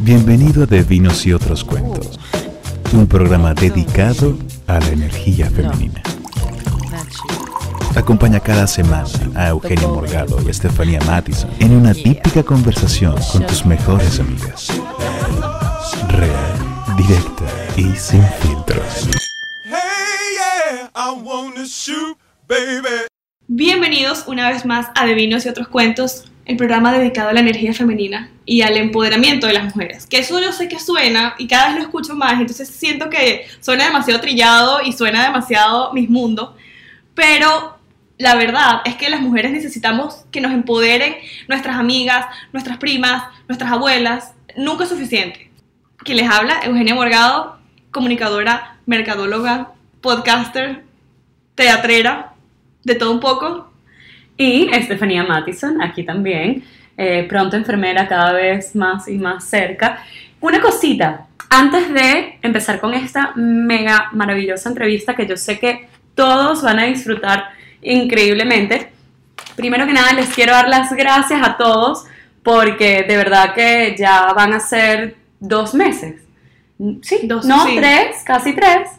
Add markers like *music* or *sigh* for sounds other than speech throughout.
Bienvenido a De Vinos y otros cuentos, un programa dedicado a la energía femenina. Acompaña cada semana a Eugenio Morgado y Estefanía Mattison en una típica conversación con tus mejores amigas. Real, directa y sin filtros. Bienvenidos una vez más a De Vinos y otros cuentos, el programa dedicado a la energía femenina y al empoderamiento de las mujeres. Que eso yo sé que suena y cada vez lo escucho más, entonces siento que suena demasiado trillado y suena demasiado mis mundos, pero la verdad es que las mujeres necesitamos que nos empoderen nuestras amigas, nuestras primas, nuestras abuelas, nunca es suficiente. Quien les habla, Eugenia Morgado, comunicadora, mercadóloga, podcaster, teatrera, de todo un poco. Y Estefanía Mattison, aquí también, eh, pronto enfermera cada vez más y más cerca. Una cosita, antes de empezar con esta mega maravillosa entrevista que yo sé que todos van a disfrutar increíblemente, primero que nada les quiero dar las gracias a todos porque de verdad que ya van a ser dos meses. Sí, dos, no, tres, casi tres.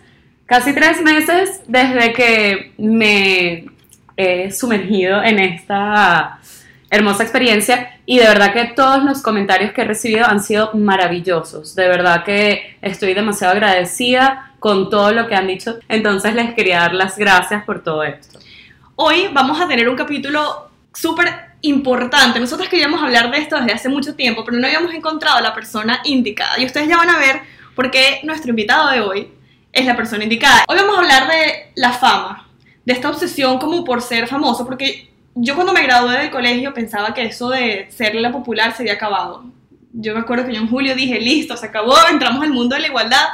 Casi tres meses desde que me he sumergido en esta hermosa experiencia y de verdad que todos los comentarios que he recibido han sido maravillosos. De verdad que estoy demasiado agradecida con todo lo que han dicho. Entonces les quería dar las gracias por todo esto. Hoy vamos a tener un capítulo súper importante. Nosotros queríamos hablar de esto desde hace mucho tiempo, pero no habíamos encontrado a la persona indicada. Y ustedes ya van a ver por qué nuestro invitado de hoy es la persona indicada. Hoy vamos a hablar de la fama, de esta obsesión como por ser famoso, porque yo cuando me gradué del colegio pensaba que eso de ser la popular se había acabado. Yo me acuerdo que yo en julio dije, listo, se acabó, entramos al mundo de la igualdad.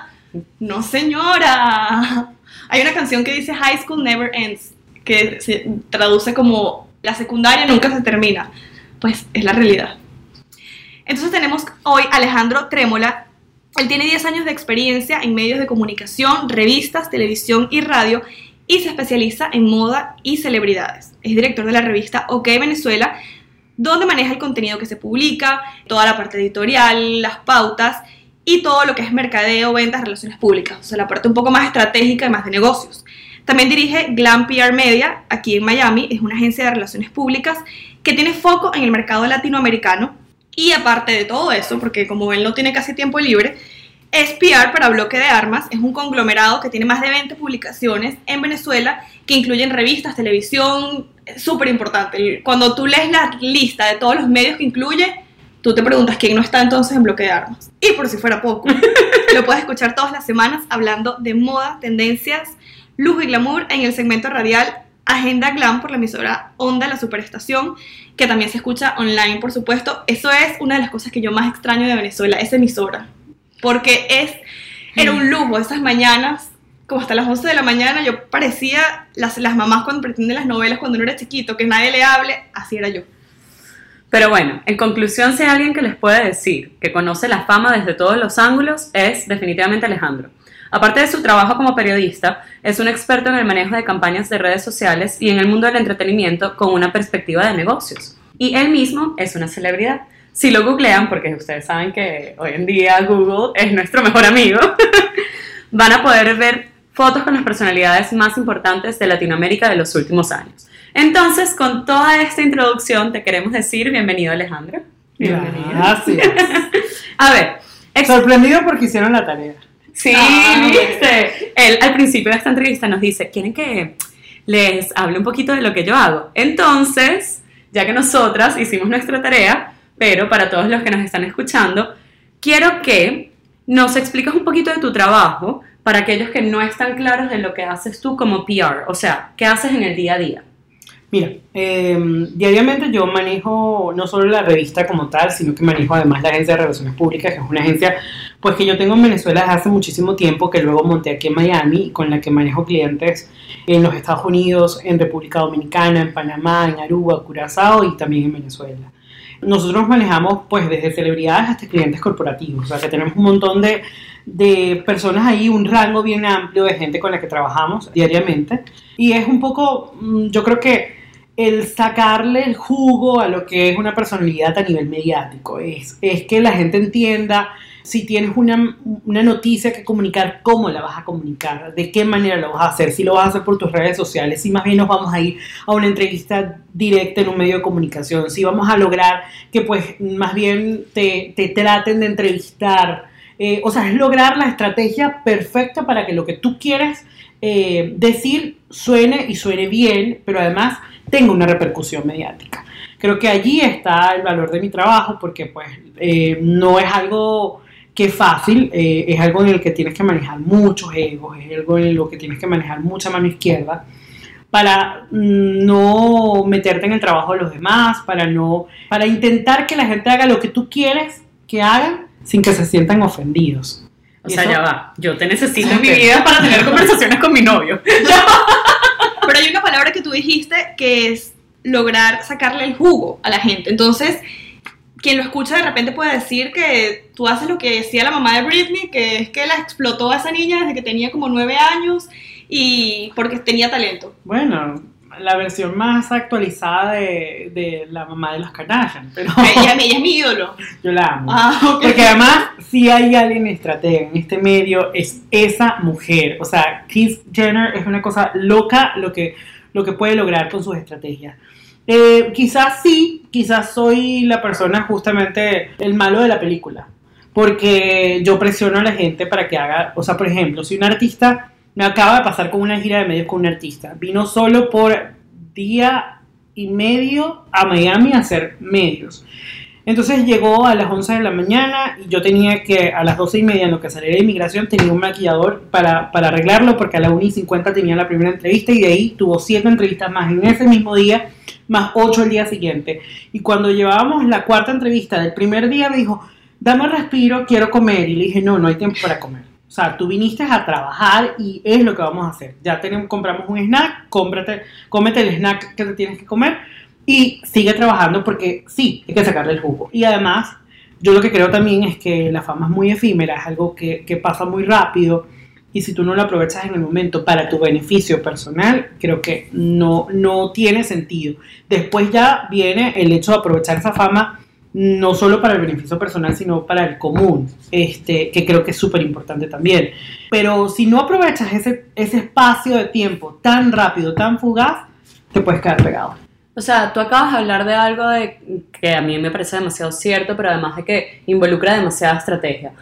No, señora. *laughs* Hay una canción que dice High School Never Ends, que se traduce como la secundaria nunca se termina. Pues es la realidad. Entonces tenemos hoy a Alejandro Trémola, él tiene 10 años de experiencia en medios de comunicación, revistas, televisión y radio y se especializa en moda y celebridades. Es director de la revista OK Venezuela, donde maneja el contenido que se publica, toda la parte editorial, las pautas y todo lo que es mercadeo, ventas, relaciones públicas, o sea, la parte un poco más estratégica y más de negocios. También dirige Glam PR Media aquí en Miami, es una agencia de relaciones públicas que tiene foco en el mercado latinoamericano y aparte de todo eso, porque como él no tiene casi tiempo libre, es PR para Bloque de Armas, es un conglomerado que tiene más de 20 publicaciones en Venezuela que incluyen revistas, televisión, súper importante. Cuando tú lees la lista de todos los medios que incluye, tú te preguntas quién no está entonces en Bloque de Armas. Y por si fuera poco, *laughs* lo puedes escuchar todas las semanas hablando de moda, tendencias, lujo y glamour en el segmento radial Agenda Glam por la emisora Onda, la Superestación, que también se escucha online, por supuesto. Eso es una de las cosas que yo más extraño de Venezuela, esa emisora. Porque es, era un lujo esas mañanas, como hasta las 11 de la mañana, yo parecía las, las mamás cuando pretenden las novelas cuando uno era chiquito, que nadie le hable, así era yo. Pero bueno, en conclusión, si hay alguien que les puede decir que conoce la fama desde todos los ángulos, es definitivamente Alejandro. Aparte de su trabajo como periodista, es un experto en el manejo de campañas de redes sociales y en el mundo del entretenimiento con una perspectiva de negocios. Y él mismo es una celebridad. Si lo googlean, porque ustedes saben que hoy en día Google es nuestro mejor amigo, *laughs* van a poder ver fotos con las personalidades más importantes de Latinoamérica de los últimos años. Entonces, con toda esta introducción, te queremos decir bienvenido Alejandro. Bienvenido. Gracias. *laughs* a ver. Sorprendido porque hicieron la tarea. Sí, ah, viste. Él al principio de esta entrevista nos dice, ¿quieren que les hable un poquito de lo que yo hago? Entonces, ya que nosotras hicimos nuestra tarea, pero para todos los que nos están escuchando, quiero que nos expliques un poquito de tu trabajo para aquellos que no están claros de lo que haces tú como PR, o sea, ¿qué haces en el día a día? Mira, em, diariamente yo manejo no solo la revista como tal, sino que manejo además la agencia de relaciones públicas, que es una agencia pues que yo tengo en Venezuela desde hace muchísimo tiempo, que luego monté aquí en Miami, con la que manejo clientes en los Estados Unidos, en República Dominicana, en Panamá, en Aruba, Curazao y también en Venezuela. Nosotros manejamos pues desde celebridades hasta clientes corporativos, o sea que tenemos un montón de, de personas ahí, un rango bien amplio de gente con la que trabajamos diariamente. Y es un poco, mm, yo creo que el sacarle el jugo a lo que es una personalidad a nivel mediático. Es, es que la gente entienda si tienes una, una, noticia que comunicar, cómo la vas a comunicar, de qué manera lo vas a hacer, si lo vas a hacer por tus redes sociales, si más bien nos vamos a ir a una entrevista directa en un medio de comunicación, si vamos a lograr que pues más bien te, te traten de entrevistar. Eh, o sea, es lograr la estrategia perfecta para que lo que tú quieres eh, decir suene y suene bien, pero además tenga una repercusión mediática. Creo que allí está el valor de mi trabajo porque pues eh, no es algo que es fácil, eh, es algo en el que tienes que manejar muchos egos, es algo en lo que tienes que manejar mucha mano izquierda para mm, no meterte en el trabajo de los demás, para no para intentar que la gente haga lo que tú quieres que hagan sin que se sientan ofendidos. O sea, ya va. Yo te necesito en mi vida para *laughs* tener conversaciones con mi novio. *laughs* Pero hay una palabra que tú dijiste que es lograr sacarle el jugo a la gente. Entonces, quien lo escucha de repente puede decir que tú haces lo que decía la mamá de Britney, que es que la explotó a esa niña desde que tenía como nueve años y porque tenía talento. Bueno, la versión más actualizada de, de la mamá de los Kardashian. Pero ella, *laughs* ella, es mi ídolo. Yo la amo. Ah, okay. Porque además, si hay alguien estratega en este medio, es esa mujer. O sea, Kris Jenner es una cosa loca lo que, lo que puede lograr con sus estrategias. Eh, quizás sí, quizás soy la persona justamente el malo de la película. Porque yo presiono a la gente para que haga, o sea, por ejemplo, si un artista me acaba de pasar con una gira de medios con un artista, vino solo por día y medio a Miami a hacer medios. Entonces llegó a las 11 de la mañana y yo tenía que, a las 12 y media, en lo que salía de inmigración, tenía un maquillador para, para arreglarlo porque a las 1 y 50 tenía la primera entrevista y de ahí tuvo 7 entrevistas más en ese mismo día, más 8 el día siguiente. Y cuando llevábamos la cuarta entrevista del primer día, me dijo, dame respiro, quiero comer. Y le dije, no, no hay tiempo para comer. O sea, tú viniste a trabajar y es lo que vamos a hacer. Ya tenemos, compramos un snack, cómprate, cómete el snack que te tienes que comer y sigue trabajando porque sí, hay que sacarle el jugo. Y además, yo lo que creo también es que la fama es muy efímera, es algo que, que pasa muy rápido y si tú no lo aprovechas en el momento para tu beneficio personal, creo que no, no tiene sentido. Después ya viene el hecho de aprovechar esa fama no solo para el beneficio personal, sino para el común, este, que creo que es súper importante también. Pero si no aprovechas ese, ese espacio de tiempo tan rápido, tan fugaz, te puedes quedar pegado. O sea, tú acabas de hablar de algo de, que a mí me parece demasiado cierto, pero además de que involucra demasiada estrategia.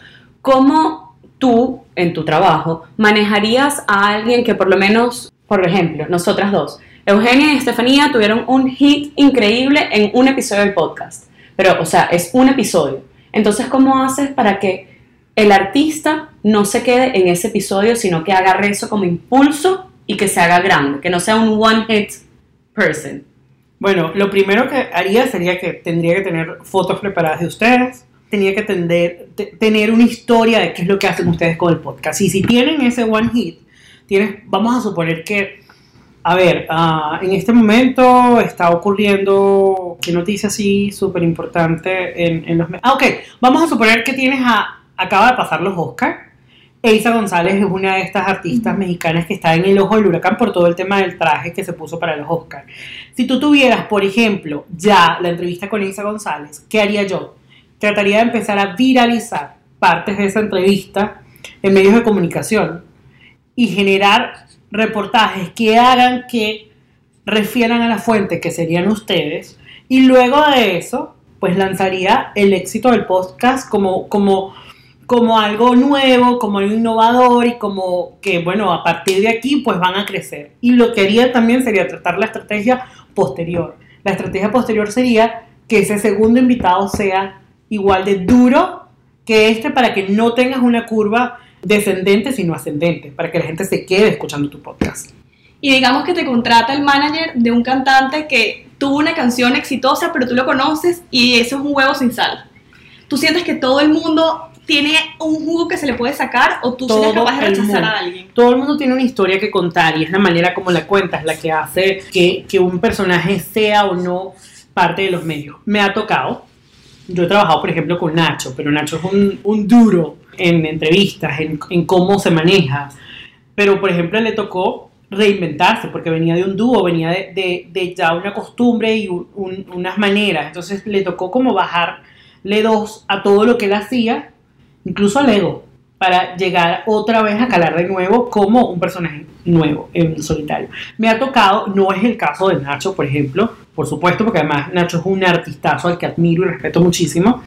¿Cómo tú, en tu trabajo, manejarías a alguien que por lo menos, por ejemplo, nosotras dos, Eugenia y Estefanía tuvieron un hit increíble en un episodio del podcast? Pero, o sea, es un episodio. Entonces, ¿cómo haces para que el artista no se quede en ese episodio, sino que agarre eso como impulso y que se haga grande, que no sea un one hit person? Bueno, lo primero que haría sería que tendría que tener fotos preparadas de ustedes, tenía que tender, tener una historia de qué es lo que hacen ustedes con el podcast. Y si tienen ese one hit, tienes, vamos a suponer que a ver, uh, en este momento está ocurriendo, qué noticia así súper importante en, en, los... Ah, ok, vamos a suponer que tienes a... Acaba de pasar los Oscars. Eisa González es una de estas artistas uh -huh. mexicanas que está en el ojo del huracán por todo el tema del traje que se puso para los Oscars. Si tú tuvieras, por ejemplo, ya la entrevista con Eisa González, ¿qué haría yo? Trataría de empezar a viralizar partes de esa entrevista en medios de comunicación y generar reportajes que hagan que refieran a la fuente, que serían ustedes, y luego de eso, pues lanzaría el éxito del podcast como, como, como algo nuevo, como algo innovador y como que, bueno, a partir de aquí, pues van a crecer. Y lo que haría también sería tratar la estrategia posterior. La estrategia posterior sería que ese segundo invitado sea igual de duro que este para que no tengas una curva descendente sino ascendente, para que la gente se quede escuchando tu podcast. Y digamos que te contrata el manager de un cantante que tuvo una canción exitosa, pero tú lo conoces y eso es un huevo sin sal. ¿Tú sientes que todo el mundo tiene un jugo que se le puede sacar o tú Todo serías capaz de rechazar mundo. a alguien? Todo el mundo tiene una historia que contar y es la manera como la cuentas la que hace que, que un personaje sea o no parte de los medios. Me ha tocado. Yo he trabajado, por ejemplo, con Nacho, pero Nacho es un, un duro en entrevistas, en, en cómo se maneja. Pero, por ejemplo, le tocó reinventarse, porque venía de un dúo, venía de, de- de ya una costumbre y un- un- unas maneras. Entonces le tocó como bajarle dos a todo lo que él hacía, incluso al ego, para llegar otra vez a calar de nuevo como un personaje nuevo en solitario. Me ha tocado, no es el caso de Nacho, por ejemplo, por supuesto, porque además Nacho es un artistazo al que admiro y respeto muchísimo.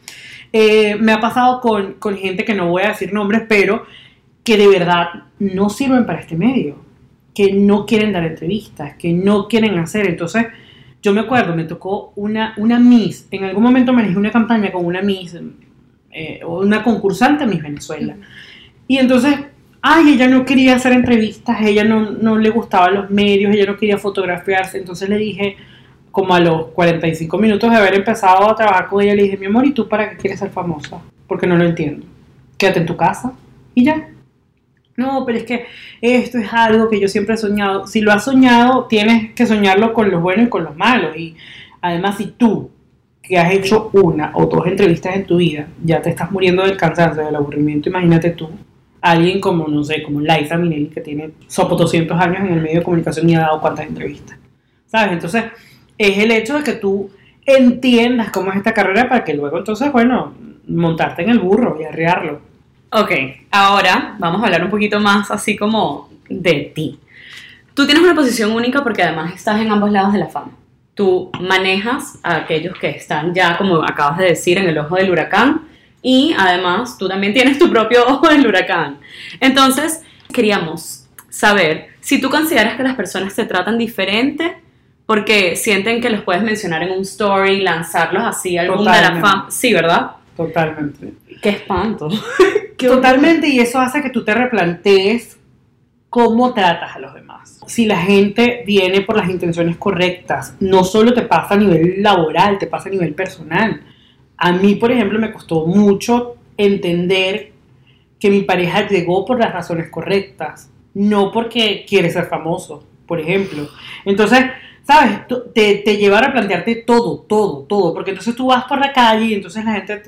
Eh, me ha pasado con, con gente que no voy a decir nombres, pero que de verdad no sirven para este medio, que no quieren dar entrevistas, que no quieren hacer. Entonces, yo me acuerdo, me tocó una, una Miss, en algún momento manejé una campaña con una Miss, eh, una concursante Miss Venezuela. Y entonces, ay, ella no quería hacer entrevistas, ella no, no le gustaban los medios, ella no quería fotografiarse. Entonces le dije, como a los 45 minutos de haber empezado a trabajar con ella, le dije, mi amor, ¿y tú para qué quieres ser famosa? Porque no lo entiendo. Quédate en tu casa y ya. No, pero es que esto es algo que yo siempre he soñado. Si lo has soñado, tienes que soñarlo con los buenos y con los malos. Y además, si tú, que has hecho una o dos entrevistas en tu vida, ya te estás muriendo del cansancio, del aburrimiento, imagínate tú, alguien como, no sé, como Liza Minnelli, que tiene sopo 200 años en el medio de comunicación y ha dado cuántas entrevistas. ¿Sabes? Entonces, es el hecho de que tú entiendas cómo es esta carrera para que luego, entonces, bueno, montarte en el burro y arrearlo. Ok, ahora vamos a hablar un poquito más así como de ti. Tú tienes una posición única porque además estás en ambos lados de la fama. Tú manejas a aquellos que están ya, como acabas de decir, en el ojo del huracán y además tú también tienes tu propio *laughs* ojo del huracán. Entonces, queríamos saber si tú consideras que las personas te tratan diferente porque sienten que los puedes mencionar en un story, lanzarlos así al mundo de la fama. Sí, ¿verdad? Totalmente. Qué espanto. *laughs* Totalmente, y eso hace que tú te replantees cómo tratas a los demás. Si la gente viene por las intenciones correctas, no solo te pasa a nivel laboral, te pasa a nivel personal. A mí, por ejemplo, me costó mucho entender que mi pareja llegó por las razones correctas, no porque quiere ser famoso, por ejemplo. Entonces, ¿sabes? Te, te lleva a replantearte todo, todo, todo, porque entonces tú vas por la calle y entonces la gente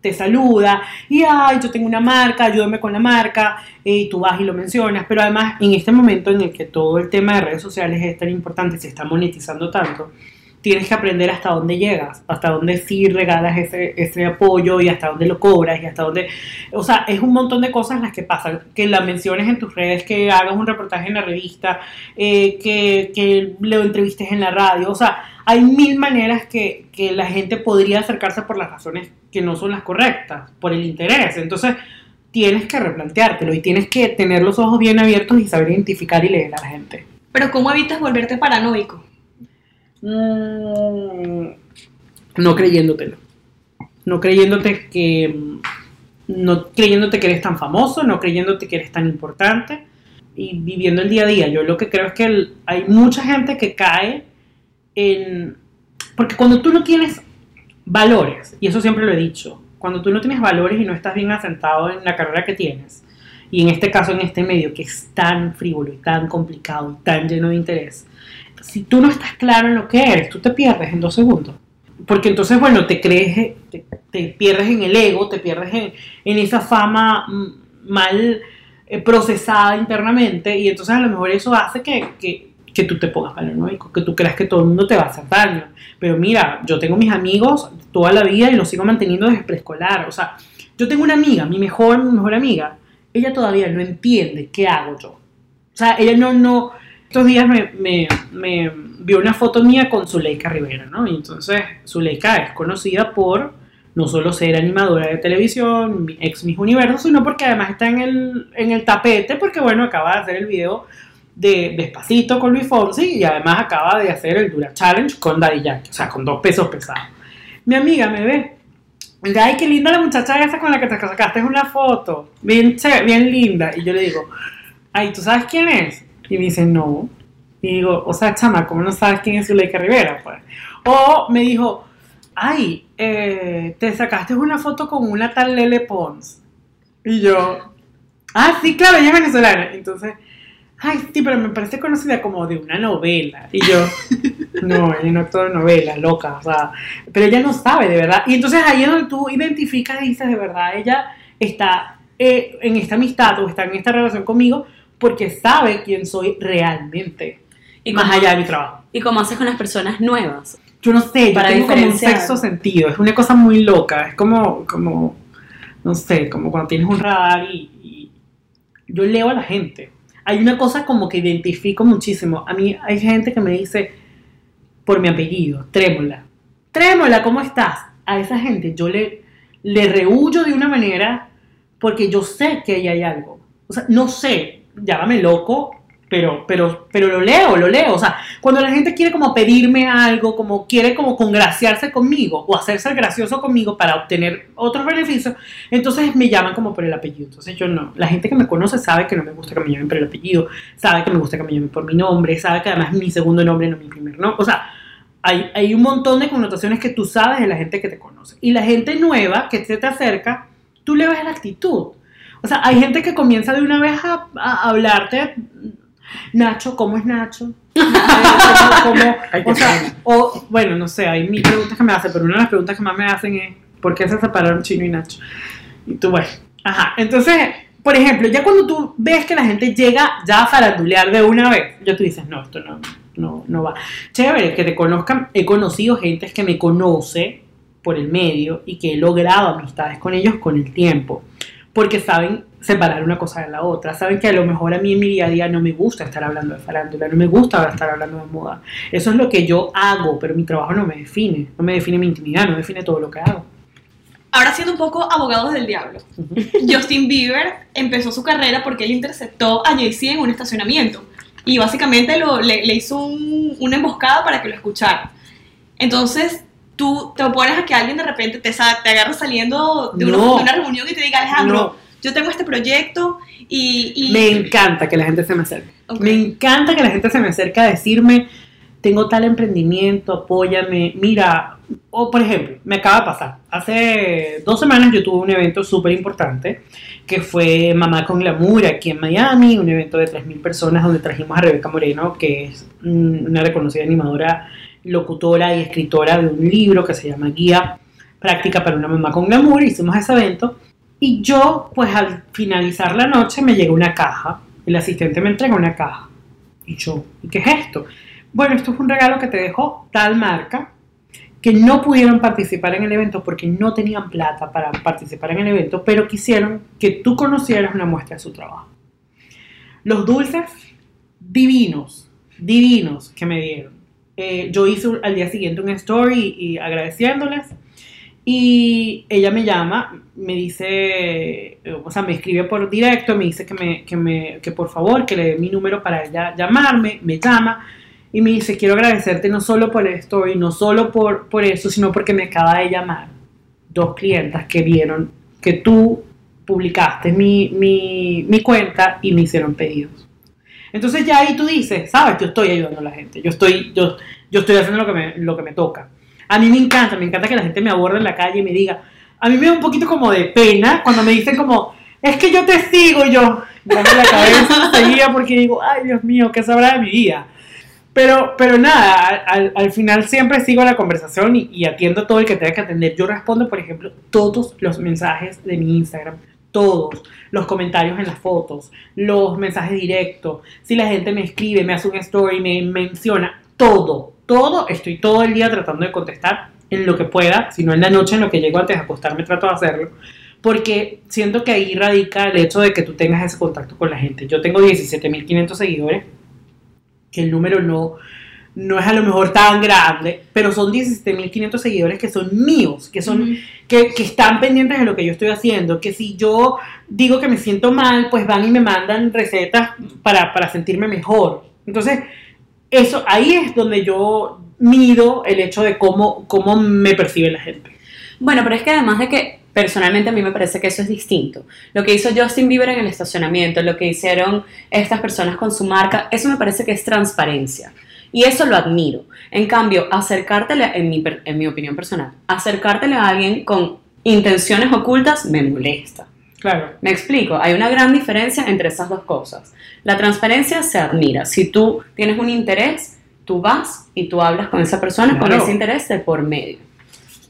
te- saluda y, ay, yo tengo una marca, ayúdame con la marca, y tú vas y lo mencionas, pero además en este momento en el que todo el tema de redes sociales es tan importante, se está monetizando tanto, tienes que aprender hasta dónde llegas, hasta dónde sí regalas ese, ese apoyo y hasta dónde lo cobras y hasta dónde... O sea, es un montón de cosas las que pasan, que la menciones en tus redes, que hagas un reportaje en la revista, eh, que, que lo entrevistes en la radio, o sea, hay mil maneras que, que la gente podría acercarse por las razones que no son las correctas, por el interés. Entonces, tienes que replanteártelo y tienes que tener los ojos bien abiertos y saber identificar y leer a la gente. Pero ¿cómo evitas volverte paranoico? Mm, no creyéndotelo. No creyéndote que. mm, No creyéndote que eres tan famoso, no creyéndote que eres tan importante y viviendo el día a día. Yo lo que creo es que hay mucha gente que cae en. Porque cuando tú no tienes valores, y eso siempre lo he dicho, cuando tú no tienes valores y no estás bien asentado en la carrera que tienes, y en este caso en este medio que es tan frívolo y tan complicado y tan lleno de interés, si tú no estás claro en lo que eres, tú te pierdes en dos segundos. Porque entonces, bueno, te crees, te, te pierdes en el ego, te pierdes en, en esa fama mm, mal eh, procesada internamente y entonces a lo mejor eso hace que, que, que tú te pongas paranoico, que tú creas que todo el mundo te va a hacer daño. Pero mira, yo tengo mis amigos toda la vida y los sigo manteniendo desde preescolar. O sea, yo tengo una amiga, mi mejor, mejor amiga, ella todavía no entiende qué hago yo. O sea, ella no, no, estos días me, me, me una foto mía con Zuleika Rivera, ¿no? Y entonces Zuleika es conocida por no solo ser animadora de televisión, ex Miss Universo, sino porque además está en el, en el tapete, porque bueno, acaba de hacer el video de Despacito con Luis Fonsi y además acaba de hacer el Dura Challenge con Daddy Yankee, o sea, con dos pesos pesados. Mi amiga me ve. Ay, qué linda la muchacha esa con la que te sacaste una foto. Bien, bien linda. Y yo le digo, ay, ¿tú sabes quién es? Y me dice, no. Y digo, o sea, chama, ¿cómo no sabes quién es Zuleika Rivera? Pues? O me dijo, ay, eh, te sacaste una foto con una tal Lele Pons. Y yo, ah, sí, claro, ella es venezolana. Entonces, ay, sí, pero me parece conocida como de una novela. Y yo, *laughs* no, ella no actúa de novela, loca, o sea, pero ella no sabe de verdad. Y entonces ahí es donde tú identificas y dices, de verdad, ella está eh, en esta amistad o está en esta relación conmigo porque sabe quién soy realmente, Y más allá de mi trabajo. ¿Y cómo haces con las personas nuevas? Yo no sé, yo Para tengo como un sexto sentido, es una cosa muy loca, es como, como no sé, como cuando tienes un radar y, y yo leo a la gente. Hay una cosa como que identifico muchísimo. A mí hay gente que me dice por mi apellido, Trémola. Trémola, ¿cómo estás? A esa gente yo le, le rehuyo de una manera porque yo sé que ahí hay algo. O sea, no sé, llámame loco, pero, pero, pero lo leo, lo leo. O sea, cuando la gente quiere como pedirme algo, como quiere como congraciarse conmigo o hacerse gracioso conmigo para obtener otros beneficios, entonces me llaman como por el apellido. Entonces yo no. La gente que me conoce sabe que no me gusta que me llamen por el apellido, sabe que me gusta que me llamen por mi nombre, sabe que además mi segundo nombre no mi primer nombre. O sea, hay, hay un montón de connotaciones que tú sabes de la gente que te conoce. Y la gente nueva que se te acerca, tú le ves la actitud. O sea, hay gente que comienza de una vez a, a hablarte, Nacho, ¿cómo es Nacho? ¿Cómo- cómo- *laughs* Ay, qué o sea, pena. o, bueno, no sé, hay mil preguntas que me hacen, pero una de las preguntas que más me hacen es, ¿por qué se separaron Chino y Nacho? Y tú, bueno, ajá. Entonces, por ejemplo, ya cuando tú ves que la gente llega ya a farandulear de una vez, ya tú dices, no, esto no, no, no va. Chévere, que te conozcan. He conocido gente que me conoce por el medio y que he logrado amistades con ellos con el tiempo, porque saben separar una cosa de la otra, saben que a lo mejor a mí en mi día a día no me gusta estar hablando de farándula, no me gusta estar hablando de moda. Eso es lo que yo hago, pero mi trabajo no me define, no me define mi intimidad, no define todo lo que hago. Ahora siendo un poco abogados del diablo. Justin Bieber empezó su carrera porque él interceptó a Jay-Z en un estacionamiento y básicamente lo, le, le hizo un- una emboscada para que lo escuchara. Entonces tú te opones a que alguien de repente te, te agarre saliendo de, una- No. de una reunión y te diga, Alejandro, No. yo tengo este proyecto y... y- Me encanta que la gente se me acerque. Me encanta que la gente se me acerque a decirme, tengo tal emprendimiento, apóyame. Mira, o por ejemplo, me acaba de pasar. Hace dos semanas yo tuve un evento súper importante que fue Mamá con Glamour aquí en Miami, un evento de 3.000 personas donde trajimos a Rebeca Moreno, que es una reconocida animadora, locutora y escritora de un libro que se llama Guía Práctica para una Mamá con Glamour. Hicimos ese evento y yo, pues al finalizar la noche me llegó una caja. El asistente me entregó una caja. Y yo, ¿y qué es esto? Bueno, esto es un regalo que te dejó tal marca que no pudieron participar en el evento porque no tenían plata para participar en el evento, pero quisieron que tú conocieras una muestra de su trabajo. Los dulces divinos, divinos que me dieron. Eh, yo hice al día siguiente un story y agradeciéndoles. Y ella me llama, me dice, o sea, me escribe por directo, me dice que, me, que, me, que por favor, que le dé mi número para ella llamarme, me llama y me dice, quiero agradecerte no solo por esto y no solo por, por eso, sino porque me acaba de llamar dos clientas que vieron que tú publicaste mi, mi, mi cuenta y me hicieron pedidos. Entonces ya ahí tú dices, sabes, yo estoy ayudando a la gente, yo estoy, yo, yo estoy haciendo lo que, me, lo que me toca. A mí me encanta, me encanta que la gente me aborde en la calle y me diga, a mí me da un poquito como de pena cuando me dicen como, es que yo te sigo, y yo, bajo la cabeza seguía porque digo, ay Dios mío, ¿qué sabrá de mi vida? Pero, pero nada, al, al final siempre sigo la conversación y, y atiendo todo el que tenga que atender. Yo respondo, por ejemplo, todos los mensajes de mi Instagram, todos, los comentarios en las fotos, los mensajes directos, si la gente me escribe, me hace un story, me menciona, todo, todo, estoy todo el día tratando de contestar en lo que pueda, si no en la noche, en lo que llego antes de acostarme, trato de hacerlo, porque siento que ahí radica el hecho de que tú tengas ese contacto con la gente. Yo tengo 17.500 seguidores, que el número no, no es a lo mejor tan grande, pero son 17.500 seguidores que son míos, que son que están pendientes de lo que yo estoy haciendo, que si yo digo que me siento mal, pues van y me mandan recetas para, para sentirme mejor. Entonces, eso ahí es donde yo mido el hecho de cómo, cómo me percibe la gente. Bueno, pero es que además de que personalmente a mí me parece que eso es distinto. Lo que hizo Justin Bieber en el estacionamiento, lo que hicieron estas personas con su marca, eso me parece que es transparencia. Y eso lo admiro. En cambio, acercártele, en mi, en mi opinión personal, acercártele a alguien con intenciones ocultas me molesta. Claro. Me explico, hay una gran diferencia entre esas dos cosas. La transparencia se admira. Si tú tienes un interés, tú vas y tú hablas con esa persona con ese interés de por medio.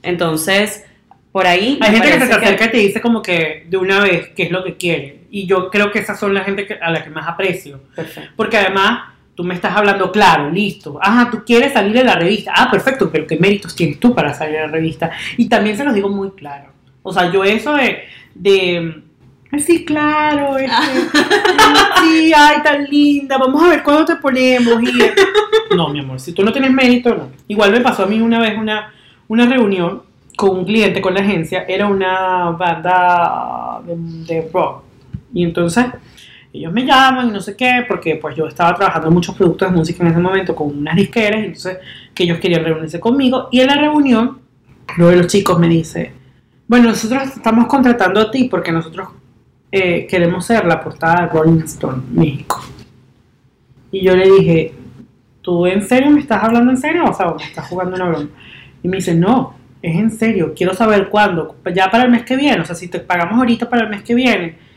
Entonces, por ahí. Hay gente que se acerca y te dice como que de una vez qué es lo que quiere. Y yo creo que esas son la gente que- a la que más aprecio. Perfecto. Porque además tú me estás hablando claro, listo. Ajá, tú quieres salir de la revista. Ah, perfecto, pero ¿qué méritos tienes tú para salir de la revista? Y también se los digo muy claro. O sea, yo eso de... de "Ay, sí, claro, este, *laughs* sí, ay, tan linda, vamos a ver cuándo te ponemos. Y, no, mi amor, si tú no tienes mérito, no. Igual me pasó a mí una vez una, una reunión con un cliente, con la agencia, era una banda de, de rock. Y entonces ellos me llaman y no sé qué, porque pues yo estaba trabajando muchos productos de música en ese momento con unas disqueras, entonces que ellos querían reunirse conmigo. Y en la reunión, uno de los chicos me dice, bueno, nosotros estamos contratando a ti porque nosotros eh, queremos ser la portada de Rolling Stone México. Y yo le dije, ¿tú en serio me estás hablando en serio? O sea, ¿o me estás jugando una broma? Y me dice, no, es en serio, quiero saber cuándo, ya para el mes que viene, o sea, si te pagamos ahorita para el mes que viene.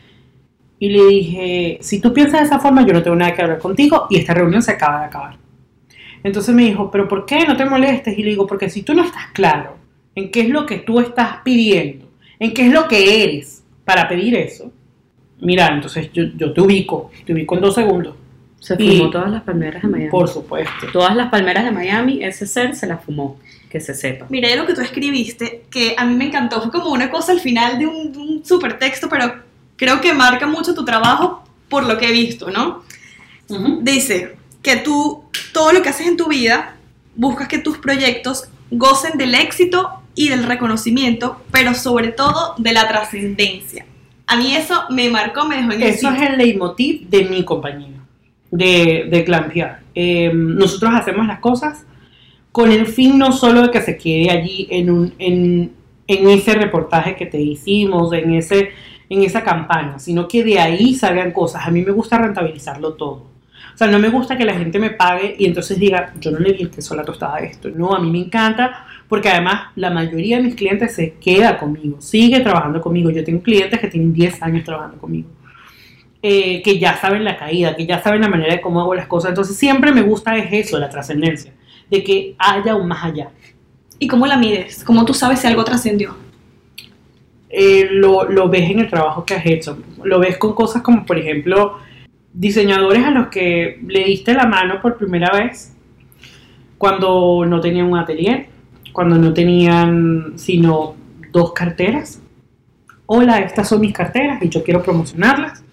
Y le dije, si tú piensas de esa forma, yo no tengo nada que hablar contigo y esta reunión se acaba de acabar. Entonces me dijo, pero ¿por qué no te molestes? Y le digo, porque si tú no estás claro en qué es lo que tú estás pidiendo, en qué es lo que eres para pedir eso, mira, entonces yo, yo te ubico, te ubico en dos segundos, Se Y- fumó todas las palmeras de Miami. por supuesto. Todas las palmeras de Miami, ese ser se las fumó, que se sepa. Miré lo que tú escribiste, que a mí me encantó. Fue como una cosa al final de un, de un super texto, pero creo que marca mucho tu trabajo por lo que he visto, ¿no? Dice que tú, todo lo que haces en tu vida, buscas que tus proyectos gocen del éxito y del reconocimiento, pero sobre todo de la trascendencia. A mí eso me marcó, me dejó en el Eso es sitio. el leitmotiv de mi compañía, de, de Glam PR. Eh, nosotros hacemos las cosas con el fin no solo de que se quede allí en, un, en, en ese reportaje que te hicimos, en, ese, en esa campaña, sino que de ahí salgan cosas. A mí me gusta rentabilizarlo todo. O sea, no me gusta que la gente me pague y entonces diga, yo no le di el queso a la tostada de esto. No, a mí me encanta porque además la mayoría de mis clientes se queda conmigo, sigue trabajando conmigo. Yo tengo clientes que tienen 10 años trabajando conmigo, eh, que ya saben la caída, que ya saben la manera de cómo hago las cosas. Entonces siempre me gusta es eso, la trascendencia, de que haya un más allá. ¿Y cómo la mides? ¿Cómo tú sabes si algo trascendió? Eh, lo, lo ves en el trabajo que has hecho. Lo ves con cosas como, por ejemplo, diseñadores a los que le diste la mano por primera vez cuando no tenían un atelier, cuando no tenían sino dos carteras. Hola, estas son mis carteras y yo quiero promocionarlas.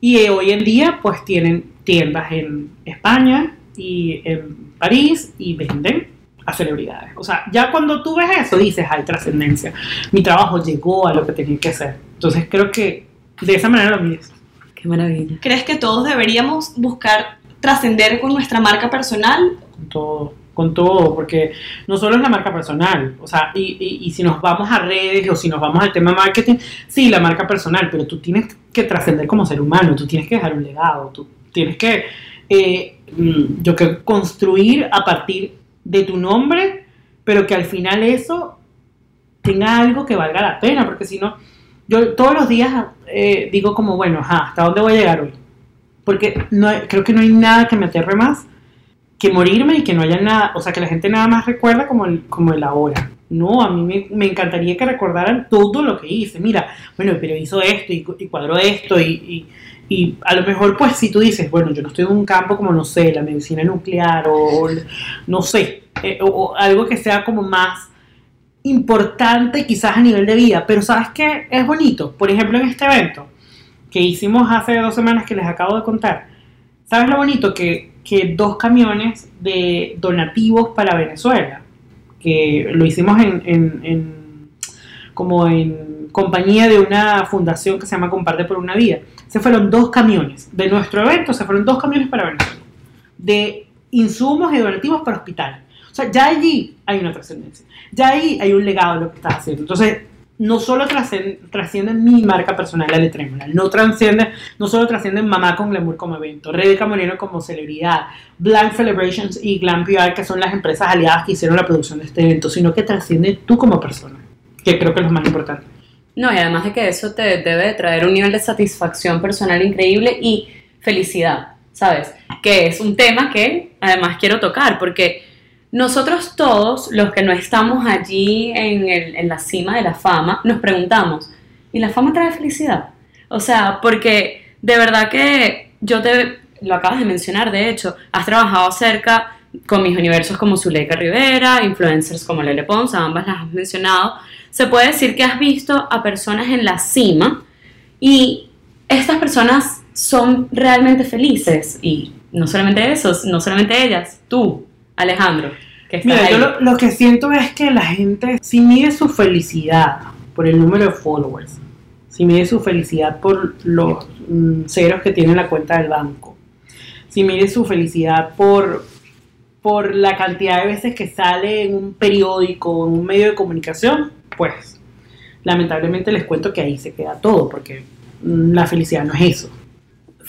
Y eh, hoy en día pues tienen tiendas en España y en París y venden a celebridades. O sea, ya cuando tú ves eso dices, hay trascendencia. Mi trabajo llegó a lo que tenía que hacer. Entonces creo que de esa manera lo mides. Qué maravilla. ¿Crees que todos deberíamos buscar trascender con nuestra marca personal? Con todo, con todo, porque no solo es la marca personal, o sea, y, y- y si nos vamos a redes o si nos vamos al tema marketing, sí, la marca personal, pero tú tienes que trascender como ser humano, tú tienes que dejar un legado, tú tienes que, eh, mm, yo que construir a partir de tu nombre, pero que al final eso tenga algo que valga la pena, porque si no, yo todos los días eh, digo como, bueno, ajá, ¿hasta dónde voy a llegar hoy? Porque no creo que no hay nada que me aterre más que morirme y que no haya nada, o sea, que la gente nada más recuerda como el, como el ahora. No, a mí me, encantaría que recordaran todo lo que hice. Mira, bueno, pero hizo esto y, y cuadró esto y, y, y a lo mejor pues si tú dices, bueno, yo no estoy en un campo como, no sé, la medicina nuclear o, no sé, eh, o, o algo que sea como más importante quizás a nivel de vida, pero ¿sabes qué? Es bonito. Por ejemplo, en este evento que hicimos hace dos semanas que les acabo de contar, ¿sabes lo bonito? Que, que dos camiones de donativos para Venezuela, que lo hicimos en, en- en- como en compañía de una fundación que se llama Comparte por una Vida. Se fueron dos camiones de nuestro evento, se fueron dos camiones para Venezuela, de insumos y donativos para hospitales. O sea, ya allí hay una trascendencia, ya ahí hay un legado de lo que estás haciendo. Entonces, no solo trascen- trasciende mi marca personal, la de Trémola, no trasciende, no solo trasciende Mamá con Glamour como evento, Rebeca Moreno como celebridad, Blank Celebrations y Glam PR, que son las empresas aliadas que hicieron la producción de este evento, sino que trasciende tú como persona, que creo que es lo más importante. No, y además de que eso te debe de traer un nivel de satisfacción personal increíble y felicidad, ¿sabes? Que es un tema que además quiero tocar, porque nosotros todos, los que no estamos allí en, el- en la cima de la fama, nos preguntamos, ¿y la fama trae felicidad? O sea, porque de verdad que yo te, lo acabas de mencionar, de hecho, has trabajado cerca con mis universos como Zuleika Rivera, influencers como Lele Pons, ambas las has mencionado. Se puede decir que has visto a personas en la cima y estas personas son realmente felices. Y no solamente esos, no solamente ellas, tú, Alejandro, que estás Mira, ahí. yo lo, lo que siento es que la gente, si mide su felicidad por el número de followers, si mide su felicidad por los mm, ceros que tiene en la cuenta del banco, si mide su felicidad por, por la cantidad de veces que sale en un periódico, en un medio de comunicación, pues lamentablemente les cuento que ahí se queda todo, porque mm, la felicidad no es eso.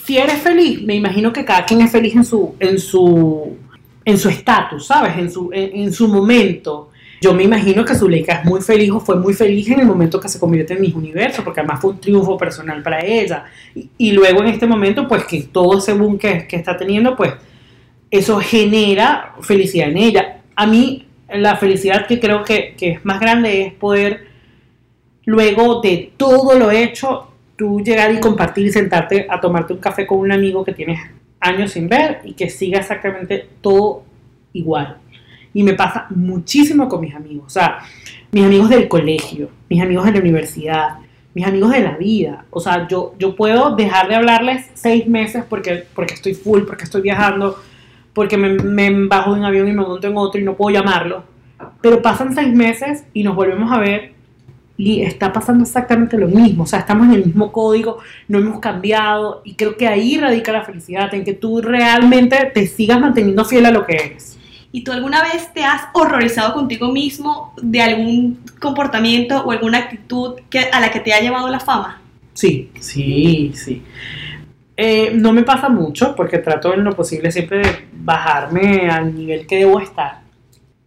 Si eres feliz, me imagino que cada quien es feliz en su, en su, en su estatus, ¿sabes? En su, en, su momento. Yo me imagino que Zuleika es muy feliz o fue muy feliz en el momento que se convierte en mis universo, porque además fue un triunfo personal para ella. Y, y luego en este momento, pues que todo ese boom que, que está teniendo, pues eso genera felicidad en ella. A mí, la felicidad que creo que, que es más grande es poder, luego de todo lo hecho, tú llegar y compartir y sentarte a tomarte un café con un amigo que tienes años sin ver y que siga exactamente todo igual. Y me pasa muchísimo con mis amigos. O sea, mis amigos del colegio, mis amigos de la universidad, mis amigos de la vida. O sea, yo, yo puedo dejar de hablarles seis meses porque, porque estoy full, porque estoy viajando, porque me, me bajo de un avión y me monto en otro y no puedo llamarlo. Pero pasan seis meses y nos volvemos a ver y está pasando exactamente lo mismo. O sea, estamos en el mismo código, no hemos cambiado y creo que ahí radica la felicidad, en que tú realmente te sigas manteniendo fiel a lo que eres. ¿Y tú alguna vez te has horrorizado contigo mismo de algún comportamiento o alguna actitud que, a la que te ha llevado la fama? Sí, sí, sí. Eh, no me pasa mucho porque trato en lo posible siempre de bajarme al nivel que debo estar.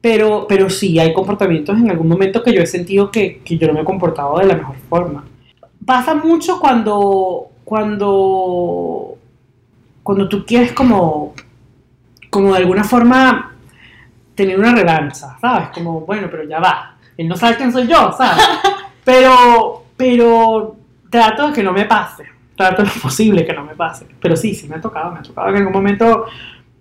Pero, pero sí, hay comportamientos en algún momento que yo he sentido que, que yo no me he comportado de la mejor forma. Pasa mucho cuando, cuando, cuando tú quieres como, como de alguna forma tener una revancha, ¿sabes? Como, bueno, pero ya va. Él no sabe quién soy yo, ¿sabes? *laughs* Pero, pero trato de que no me pase. Trato lo posible que no me pase. Pero sí, sí me ha tocado. Me ha tocado que en algún momento,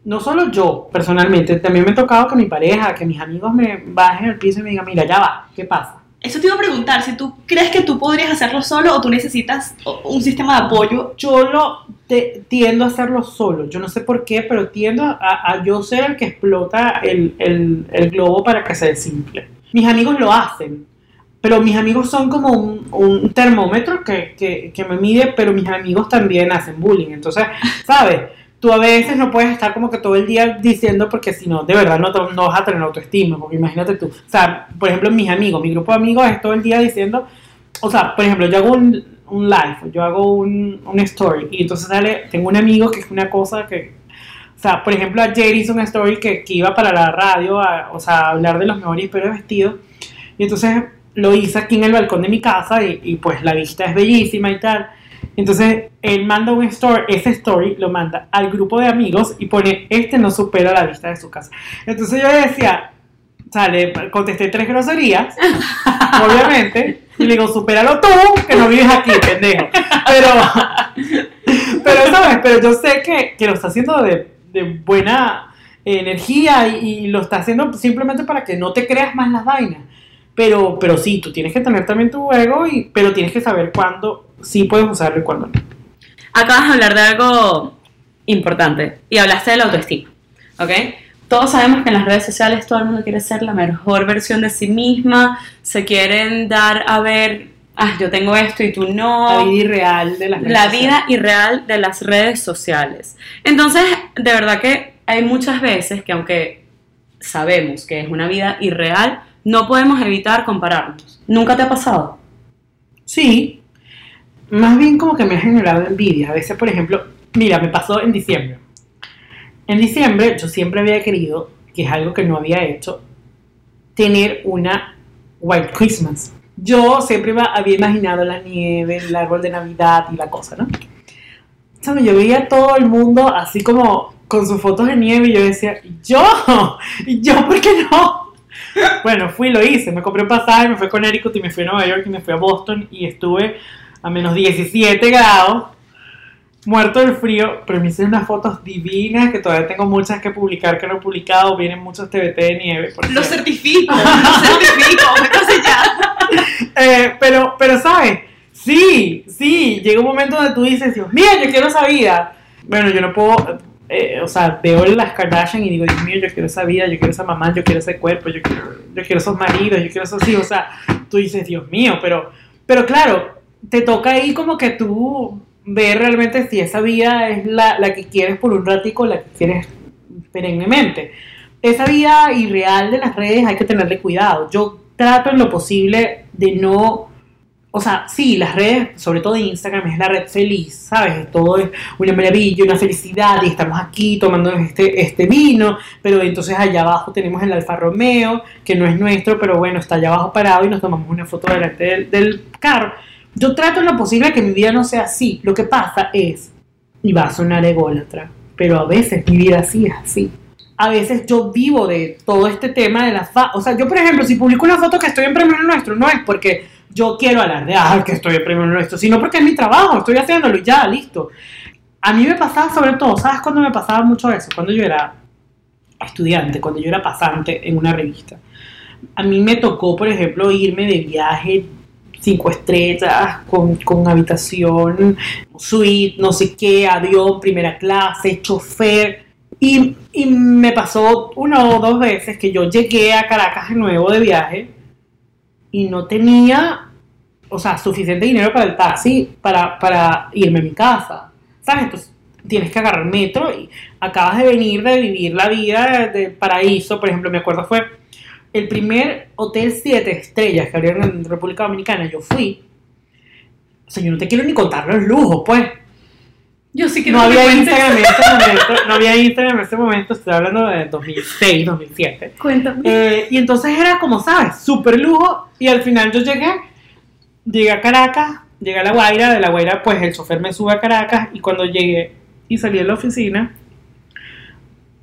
no solo yo personalmente, también me ha tocado que mi pareja, que mis amigos me bajen al piso y me digan, mira, ya va, ¿qué pasa? Eso te iba a preguntar, si tú crees que tú podrías hacerlo solo o tú necesitas un sistema de apoyo. Yo lo te- tiendo a hacerlo solo. Yo no sé por qué, pero tiendo a, a yo ser el que explota el, el- el globo para que se desinfle. Mis amigos lo hacen, pero mis amigos son como un, un termómetro que, que- que me mide, pero mis amigos también hacen bullying. Entonces, *laughs* ¿sabes? Tú a veces no puedes estar como que todo el día diciendo porque si no, de verdad no, no vas a tener autoestima, porque imagínate tú. O sea, por ejemplo, mis amigos, mi grupo de amigos es todo el día diciendo, o sea, por ejemplo, yo hago un, un live, yo hago un, un story y entonces sale, tengo un amigo que es una cosa que, o sea, por ejemplo, ayer hizo una story que, que iba para la radio, a, o sea, a hablar de los mejores peores vestidos y entonces lo hice aquí en el balcón de mi casa y, y, pues la vista es bellísima y tal. Entonces él manda un story, ese story lo manda al grupo de amigos y pone, este no supera la vista de su casa. Entonces yo decía, o sea, le contesté tres groserías, *laughs* obviamente, y le digo, supéralo tú, que no vives aquí, pendejo. Pero, pero, ¿sabes? Pero yo sé que, que lo está haciendo de, de buena energía y, y lo está haciendo simplemente para que no te creas más las vainas. Pero, pero sí, tú tienes que tener también tu ego, y, pero tienes que saber cuándo sí puedes usarlo y cuándo no. Acabas de hablar de algo importante y hablaste de la autoestima, ¿ok? Todos sabemos que en las redes sociales todo el mundo quiere ser la mejor versión de sí misma, se quieren dar a ver, ah, yo tengo esto y tú no. La vida irreal de las redes la sociales. vida irreal de las redes sociales. Entonces, de verdad que hay muchas veces que aunque sabemos que es una vida irreal, no podemos evitar compararnos. ¿Nunca te ha pasado? Sí, más bien como que me ha generado envidia. A veces, por ejemplo, mira, me pasó en diciembre. En diciembre yo siempre había querido, que es algo que no había hecho, tener una White Christmas. Yo siempre había imaginado la nieve, el árbol de Navidad y la cosa, ¿no? ¿Sabes? Yo veía a todo el mundo así como con sus fotos de nieve y yo decía, ¿yo? ¿Y yo por qué no? Bueno, fui lo hice, me compré un pasaje, me fui con Eric y me fui a Nueva York y me fui a Boston y estuve a menos 17 grados, muerto del frío, pero me hice unas fotos divinas que todavía tengo muchas que publicar que no he publicado, vienen muchos TBT de nieve. por Lo certifico, lo certifico, *laughs* entonces ya. Eh, pero, pero, ¿sabes? Sí, sí, llega un momento donde tú dices, Dios mío, yo quiero esa vida. Bueno, yo no puedo, eh, o sea, veo las Kardashian y digo, Dios mío, yo quiero esa vida, yo quiero esa mamá, yo quiero ese cuerpo, yo quiero, yo quiero esos maridos, yo quiero esos hijos. O sea, tú dices, Dios mío, pero, pero claro, te toca ahí como que tú ver realmente si esa vida es la, la que quieres por un ratico, la que quieres perennemente. Esa vida irreal de las redes hay que tenerle cuidado. Yo trato en lo posible de no, o sea, sí, las redes, sobre todo Instagram, es la red feliz, ¿sabes? Todo es una maravilla, una felicidad y estamos aquí tomando este, este vino, pero entonces allá abajo tenemos el Alfa Romeo, que no es nuestro, pero bueno, está allá abajo parado y nos tomamos una foto delante del, carro. Yo trato lo posible que mi vida no sea así. Lo que pasa es, y va a sonar ególatra, pero a veces mi vida sí es así. A veces yo vivo de todo este tema de la fa... O sea, yo por ejemplo, si publico una foto que estoy en Premio Nuestro, no es porque yo quiero alardear que estoy en Premio Nuestro, sino porque es mi trabajo, estoy haciéndolo y ya, listo. A mí me pasaba sobre todo, ¿sabes cuándo me pasaba mucho eso? Cuando yo era estudiante, cuando yo era pasante en una revista. A mí me tocó, por ejemplo, irme de viaje cinco estrellas, con, con habitación, suite, no sé qué, avión, primera clase, chofer. Y, y me pasó una o dos veces que yo llegué a Caracas de nuevo de viaje y no tenía, o sea, suficiente dinero para el taxi para, para irme a mi casa. ¿Sabes? Entonces tienes que agarrar metro y acabas de venir de vivir la vida del paraíso. Por ejemplo, me acuerdo fue el primer hotel 7 estrellas que abrieron en República Dominicana. Yo fui. O sea, yo no te quiero ni contar los lujos, pues. Yo sí que No había Instagram en ese *laughs* momento. No había Instagram en ese momento. Estoy hablando de 2006, 2007. Cuéntame. Eh, y entonces era como, ¿sabes? Súper lujo. Y al final yo llegué, llegué a Caracas, llegué a La Guaira. De La Guaira, pues el chofer me sube a Caracas. Y cuando llegué y salí de la oficina,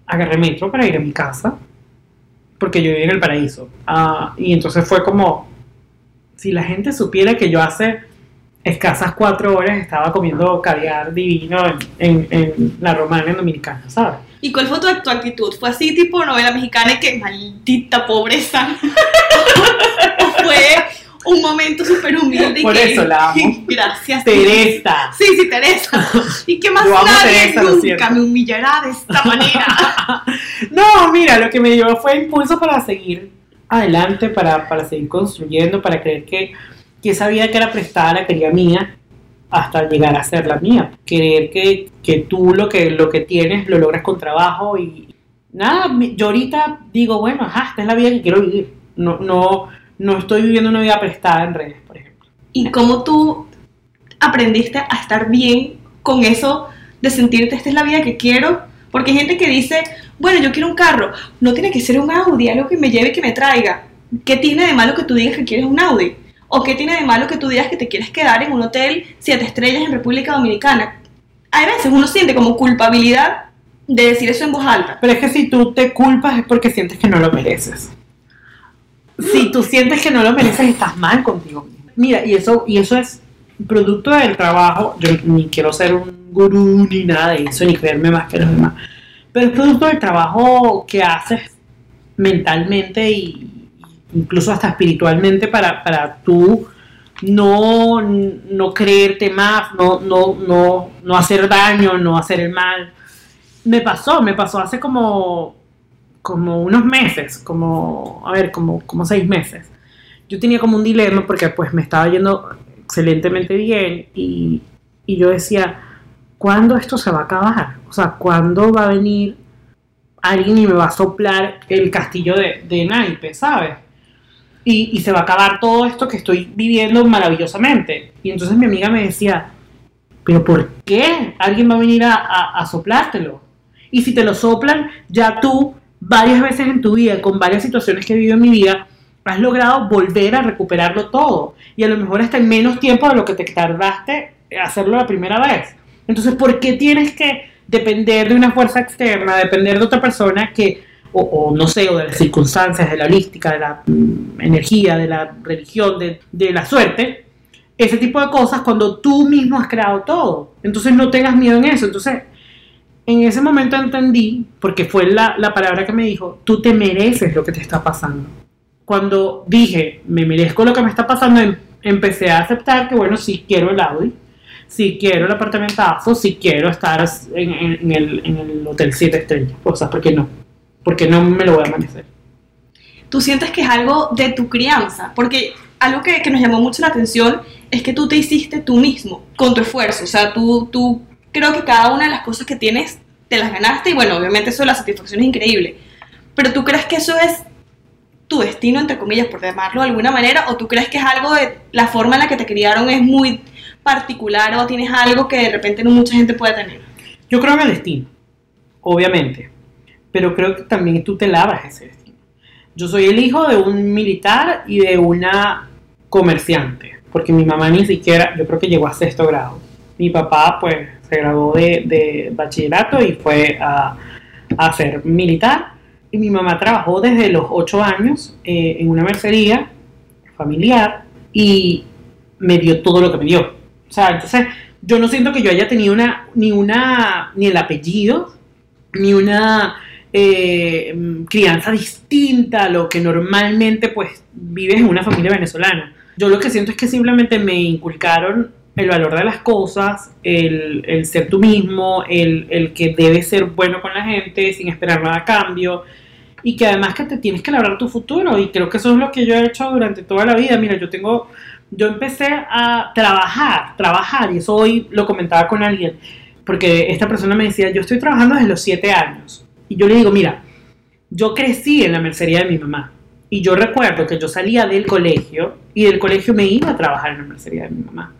agarré metro para ir a mi casa. Porque yo vivía en el paraíso. Ah, y entonces fue como, si la gente supiera que yo hace escasas cuatro horas estaba comiendo caviar divino en, en, en la romana en Dominicana, ¿sabes? ¿Y cuál fue tu, tu actitud? ¿Fue así tipo novela mexicana y que maldita pobreza? *laughs* ¿O fue un momento súper humilde y Por que, eso la amo. *laughs* Gracias. Teresa. Sí, sí, Teresa. ¿Y qué más Yo nadie Teresa, nunca me humillará de esta manera? *laughs* No, mira, lo que me llevó fue impulso para seguir adelante, para, para seguir construyendo, para creer que, que vida que era prestada la quería mía hasta llegar a ser la mía. Creer que, que tú lo que, lo que tienes lo logras con trabajo y nada, yo ahorita digo, bueno, ajá, esta es la vida que quiero vivir. No, no, no estoy viviendo una vida prestada en redes, por ejemplo. ¿Y cómo tú aprendiste a estar bien con eso de sentirte, esta es la vida que quiero? Porque hay gente que dice, bueno, yo quiero un carro, no tiene que ser un Audi, algo que me lleve y que me traiga. ¿Qué tiene de malo que tú digas que quieres un Audi? ¿O qué tiene de malo que tú digas que te quieres quedar en un hotel siete estrellas en República Dominicana? Hay veces uno siente como culpabilidad de decir eso en voz alta. Pero es que si tú te culpas es porque sientes que no lo mereces. Si tú sientes que no lo mereces, estás mal contigo mismo. Mira, y eso, y eso es producto del trabajo. Yo ni quiero ser un gurú ni nada de eso, ni creerme más que los demás. Pero es producto del trabajo que haces mentalmente y incluso hasta espiritualmente para, para tú no, no creerte más, no, no, no, no hacer daño, no hacer el mal me pasó, me pasó hace como, como unos meses, como, a ver, como, como seis meses. Yo tenía como un dilema porque pues me estaba yendo excelentemente bien y, y yo decía, ¿cuándo esto se va a acabar? O sea, ¿cuándo va a venir alguien y me va a soplar el castillo de, de naipes, ¿sabes? Y, se va a acabar todo esto que estoy viviendo maravillosamente. Y entonces mi amiga me decía, pero ¿por qué alguien va a venir a, a, a soplártelo? Y si te lo soplan, ya tú varias veces en tu vida, con varias situaciones que he vivido en mi vida, has logrado volver a recuperarlo todo. Y a lo mejor hasta en menos tiempo de lo que te tardaste hacerlo la primera vez. Entonces, ¿por qué tienes que depender de una fuerza externa, depender de otra persona que, o, no sé, o de las circunstancias, de la holística, de la mm, energía, de la religión, de, la suerte, ese tipo de cosas cuando tú mismo has creado todo. Entonces no tengas miedo en eso. Entonces, en ese momento entendí, porque fue la, la palabra que me dijo, tú te mereces lo que te está pasando. Cuando dije, me merezco lo que me está pasando, em- empecé a aceptar que, bueno, sí quiero el Audi, sí quiero el apartamentazo, sí quiero estar en, en- en el, en el hotel 7 estrellas. O sea, ¿por qué no? Porque no me lo voy a amanecer. tú sientes que es algo de tu crianza, porque algo que, que nos llamó mucho la atención es que tú te hiciste tú mismo, con tu esfuerzo, o sea, tú, tú creo que cada una de las cosas que tienes te las ganaste y bueno, obviamente eso la satisfacción es increíble, pero tú crees que eso es tu destino, entre comillas, por llamarlo de alguna manera, o tú crees que es algo de la forma en la que te criaron es muy particular o tienes algo que de repente no mucha gente puede tener. Yo creo en el destino, obviamente, pero creo que también tú te labras ese destino. Yo soy el hijo de un militar y de una comerciante, porque mi mamá ni siquiera, yo creo que llegó a sexto grado. Mi papá, pues, se graduó de, de bachillerato y fue a, a ser militar. Y mi mamá trabajó desde los ocho años eh, en una mercería familiar y me dio todo lo que me dio. O sea, entonces yo no siento que yo haya tenido una, ni una, ni el apellido, ni una eh, mm, crianza distinta a lo que normalmente pues vives en una familia venezolana. Yo lo que siento es que simplemente me inculcaron el valor de las cosas, el, el ser tú mismo, el, el que debes ser bueno con la gente sin esperar nada a cambio y que además que te tienes que labrar tu futuro y creo que eso es lo que yo he hecho durante toda la vida. Mira, yo tengo, yo empecé a trabajar, trabajar y eso hoy lo comentaba con alguien porque esta persona me decía, yo estoy trabajando desde los siete años y yo le digo, mira, yo crecí en la mercería de mi mamá y yo recuerdo que yo salía del colegio y del colegio me iba a trabajar en la mercería de mi mamá.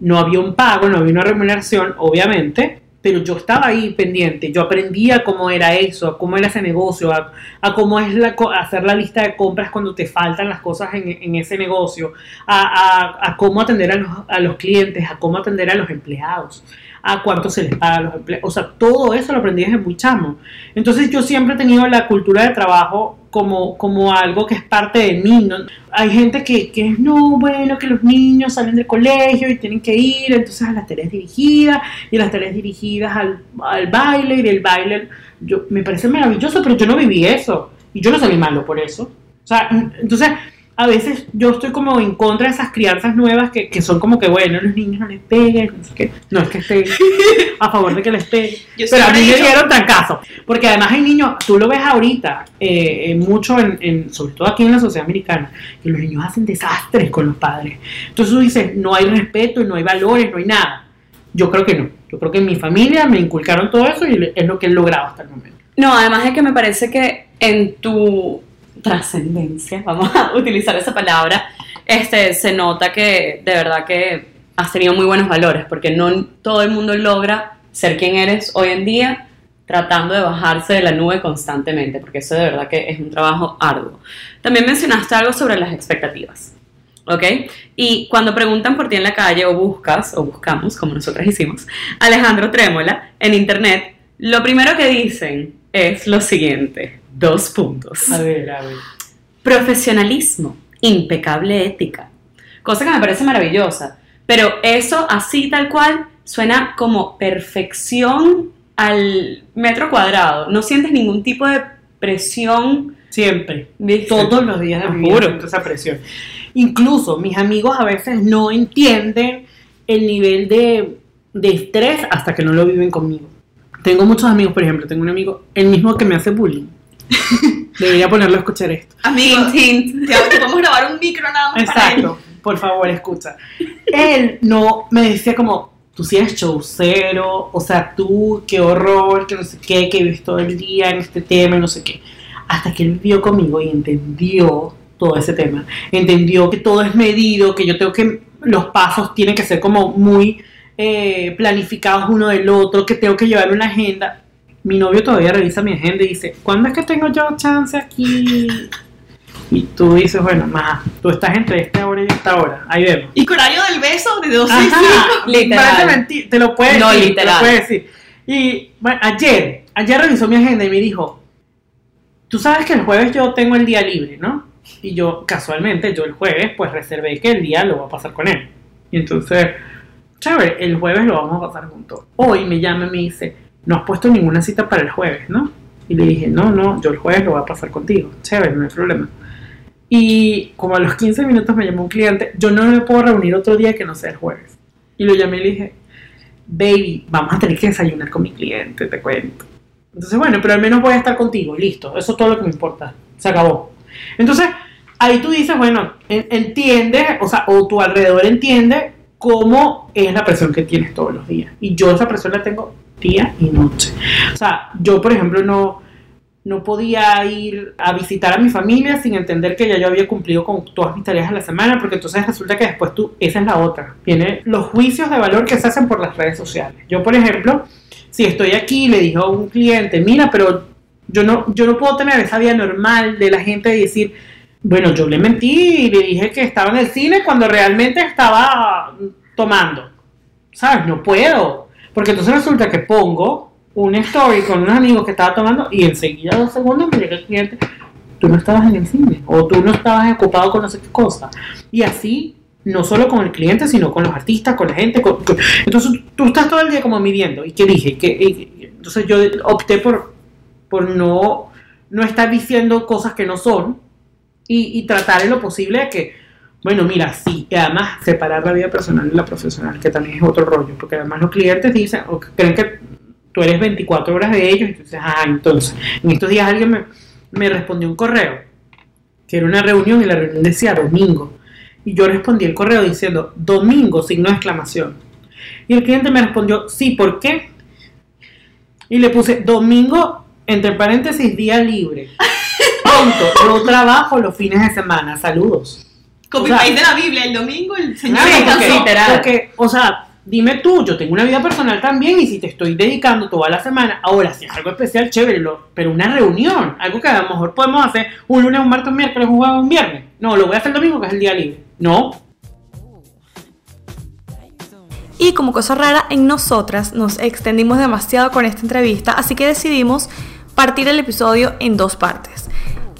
No había un pago, no había una remuneración, obviamente, pero yo estaba ahí pendiente, yo aprendía cómo era eso, a cómo era ese negocio, a, cómo es hacer la lista de compras cuando te faltan las cosas en, ese negocio, a cómo atender a los, a los clientes, a cómo atender a los empleados, a cuánto se les paga a los empleados, o sea, todo eso lo aprendí desde muy chamo. Entonces yo siempre he tenido la cultura de trabajo como, como algo que es parte de mí. ¿no? Hay gente que, que es, no, bueno, que los niños salen del colegio y tienen que ir entonces a las tareas dirigidas y las tareas dirigidas al, al baile y del baile. Yo, me parece maravilloso, pero yo no viví eso y yo no salí malo por eso. O sea, entonces a veces yo estoy como en contra de esas crianzas nuevas que, que son como que, bueno, los niños no les peguen, no sé qué. No es que esté *laughs* a favor de que les peguen. Yo Pero a mí me dieron tan caso. Porque además hay niños, tú lo ves ahorita, eh, eh, mucho, en, en- sobre todo aquí en la sociedad americana, que los niños hacen desastres con los padres. Entonces tú dices, no hay respeto, no hay valores, no hay nada. Yo creo que no. Yo creo que en mi familia me inculcaron todo eso y es lo que he logrado hasta el momento. No, además de que me parece que en tu trascendencia, vamos a *laughs* utilizar esa palabra, este, se nota que de verdad que has tenido muy buenos valores, porque no todo el mundo logra ser quien eres hoy en día tratando de bajarse de la nube constantemente, porque eso de verdad que es un trabajo arduo. También mencionaste algo sobre las expectativas. ¿Ok? Y cuando preguntan por ti en la calle o buscas, o buscamos, como nosotras hicimos, Alejandro Trémola en internet, lo primero que dicen es lo siguiente, dos puntos. A ver, a ver. Profesionalismo, impecable ética, cosa que me parece maravillosa, pero eso así tal cual suena como perfección al metro cuadrado, no sientes ningún tipo de presión. Siempre. ¿viste? Todos los días de mi vida esa presión. Incluso mis amigos a veces no entienden el nivel de, de estrés hasta que no lo viven conmigo. Tengo muchos amigos, por ejemplo, tengo un amigo, el mismo que me hace bullying. *laughs* Debería ponerlo a escuchar esto. Amigo, Hint, hint. te, podemos grabar un micro nada más para él. Exacto, por favor, escucha. Él no me decía como, tú sí eres showcero, o sea, tú, qué horror, que no sé qué, que vives todo el día en este tema, no sé qué. Hasta que él vivió conmigo y entendió todo ese tema. Entendió que todo es medido, que yo tengo que, los pasos tienen que ser como muy eh, planificados uno del otro, que tengo que llevar una agenda. Mi novio todavía revisa mi agenda y dice, ¿cuándo es que tengo yo chance aquí? Y tú dices, bueno, más, tú estás entre esta hora y esta hora. Ahí vemos. Y Corayo del beso de 12 y *laughs* Literal. mentir, te lo puedes No, decir, te literal. lo puedes decir. Y bueno, ayer, ayer revisó mi agenda y me dijo, tú sabes que el jueves yo tengo el día libre, ¿no? Y yo, casualmente, yo el jueves, pues reservé que el día lo voy a pasar con él. Y entonces, chévere, el jueves lo vamos a pasar juntos. Hoy me llama y me dice, no has puesto ninguna cita para el jueves, ¿no? Y le dije, no, no, yo el jueves lo voy a pasar contigo. Chévere, no hay problema. Y como a los 15 minutos me llamó un cliente, yo no me puedo reunir otro día que no sea el jueves. Y lo llamé y le dije, baby, vamos a tener que desayunar con mi cliente, te cuento. Entonces, bueno, pero al menos voy a estar contigo, listo. Eso es todo lo que me importa. Se acabó. Entonces, ahí tú dices, bueno, entiendes, o sea, o tu alrededor entiende cómo es la presión que tienes todos los días. Y yo esa presión la tengo día y noche. O sea, yo, por ejemplo, no, no podía ir a visitar a mi familia sin entender que ya yo había cumplido con todas mis tareas a la semana, porque entonces resulta que después tú, esa es la otra, tiene los juicios de valor que se hacen por las redes sociales. Yo, por ejemplo, si estoy aquí y le digo a un cliente, mira, pero yo no, yo no puedo tener esa vida normal de la gente de decir, bueno, yo le mentí y le dije que estaba en el cine cuando realmente estaba tomando. ¿Sabes? No puedo. Porque entonces resulta que pongo un story con unos amigos que estaba tomando y enseguida, dos segundos, me llega el cliente, tú no estabas en el cine o tú no estabas ocupado con no sé qué cosa. Y así, no solo con el cliente, sino con los artistas, con la gente. entonces tú estás todo el día como midiendo. ¿Y qué dije? que entonces yo opté por, por no, no estar diciendo cosas que no son y, y tratar en lo posible de que bueno, mira, sí, y además separar la vida personal de la profesional, que también es otro rollo, porque además los clientes dicen, o creen que tú eres 24 horas de ellos, entonces, ah, entonces, en estos días alguien me, me respondió un correo, que era una reunión y la reunión decía domingo, y yo respondí el correo diciendo domingo, signo de exclamación. Y el cliente me respondió, sí, ¿por qué? Y le puse domingo, entre paréntesis, día libre. Punto. No trabajo los fines de semana. Saludos. Como el país de la Biblia, el domingo el Señor porque, o sea, dime tú, yo tengo una vida personal también y si te estoy dedicando toda la semana, ahora si es algo especial, chévere, pero una reunión, algo que a lo mejor podemos hacer un lunes, un martes, un miércoles, un jueves, un viernes. No, lo voy a hacer el domingo, que es el día libre. No. Y como cosa rara, en nosotras nos extendimos demasiado con esta entrevista, así que decidimos partir el episodio en dos partes.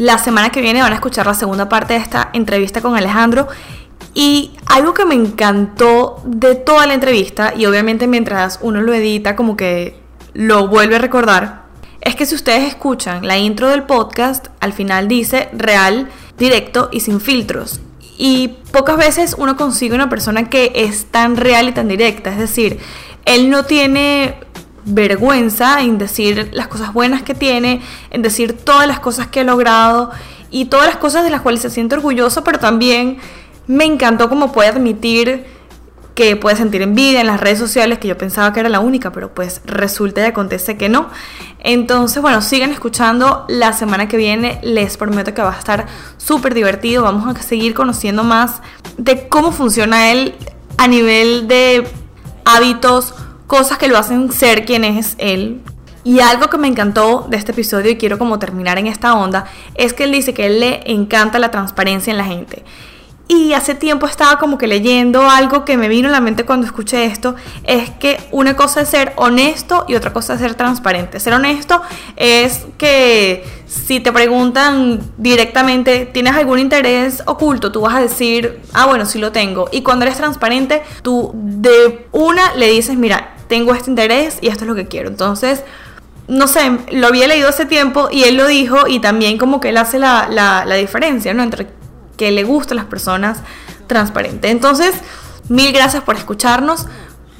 La semana que viene van a escuchar la segunda parte de esta entrevista con Alejandro. Y algo que me encantó de toda la entrevista, y obviamente mientras uno lo edita como que lo vuelve a recordar, es que si ustedes escuchan la intro del podcast, al final dice real, directo y sin filtros. Y pocas veces uno consigue una persona que es tan real y tan directa. Es decir, él no tiene vergüenza en decir las cosas buenas que tiene, en decir todas las cosas que ha logrado y todas las cosas de las cuales se siente orgulloso, pero también me encantó cómo puede admitir que puede sentir envidia en las redes sociales, que yo pensaba que era la única, pero pues resulta y acontece que no. Entonces, bueno, sigan escuchando la semana que viene, les prometo que va a estar súper divertido, vamos a seguir conociendo más de cómo funciona él a nivel de hábitos, cosas que lo hacen ser quien es él. Y algo que me encantó de este episodio y quiero como terminar en esta onda es que él dice que él le encanta la transparencia en la gente. Y hace tiempo estaba como que leyendo algo que me vino a la mente cuando escuché esto, es que una cosa es ser honesto y otra cosa es ser transparente. Ser honesto es que si te preguntan directamente, ¿tienes algún interés oculto? Tú vas a decir, ah, bueno, sí lo tengo. Y cuando eres transparente, tú de una le dices, mira, tengo este interés y esto es lo que quiero. Entonces, no sé, lo había leído hace tiempo y él lo dijo y también como que él hace la, la, diferencia, ¿no? Entre que le gustan las personas transparentes. Entonces, mil gracias por escucharnos.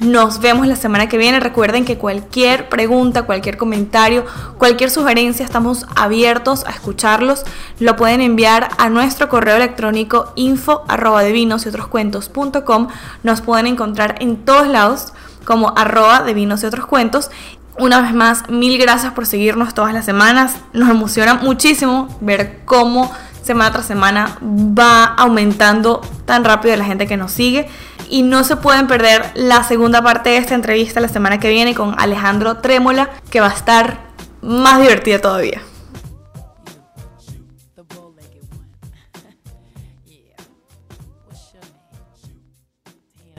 Nos vemos la semana que viene. Recuerden que cualquier pregunta, cualquier comentario, cualquier sugerencia, estamos abiertos a escucharlos. Lo pueden enviar a nuestro correo electrónico info arroba y otros cuentos.com. Nos pueden encontrar en todos lados como arroba de vinos y otros cuentos. Una vez más, mil gracias por seguirnos todas las semanas. Nos emociona muchísimo ver cómo semana tras semana va aumentando tan rápido la gente que nos sigue. Y no se pueden perder la segunda parte de esta entrevista la semana que viene con Alejandro Trémola, que va a estar más divertida todavía.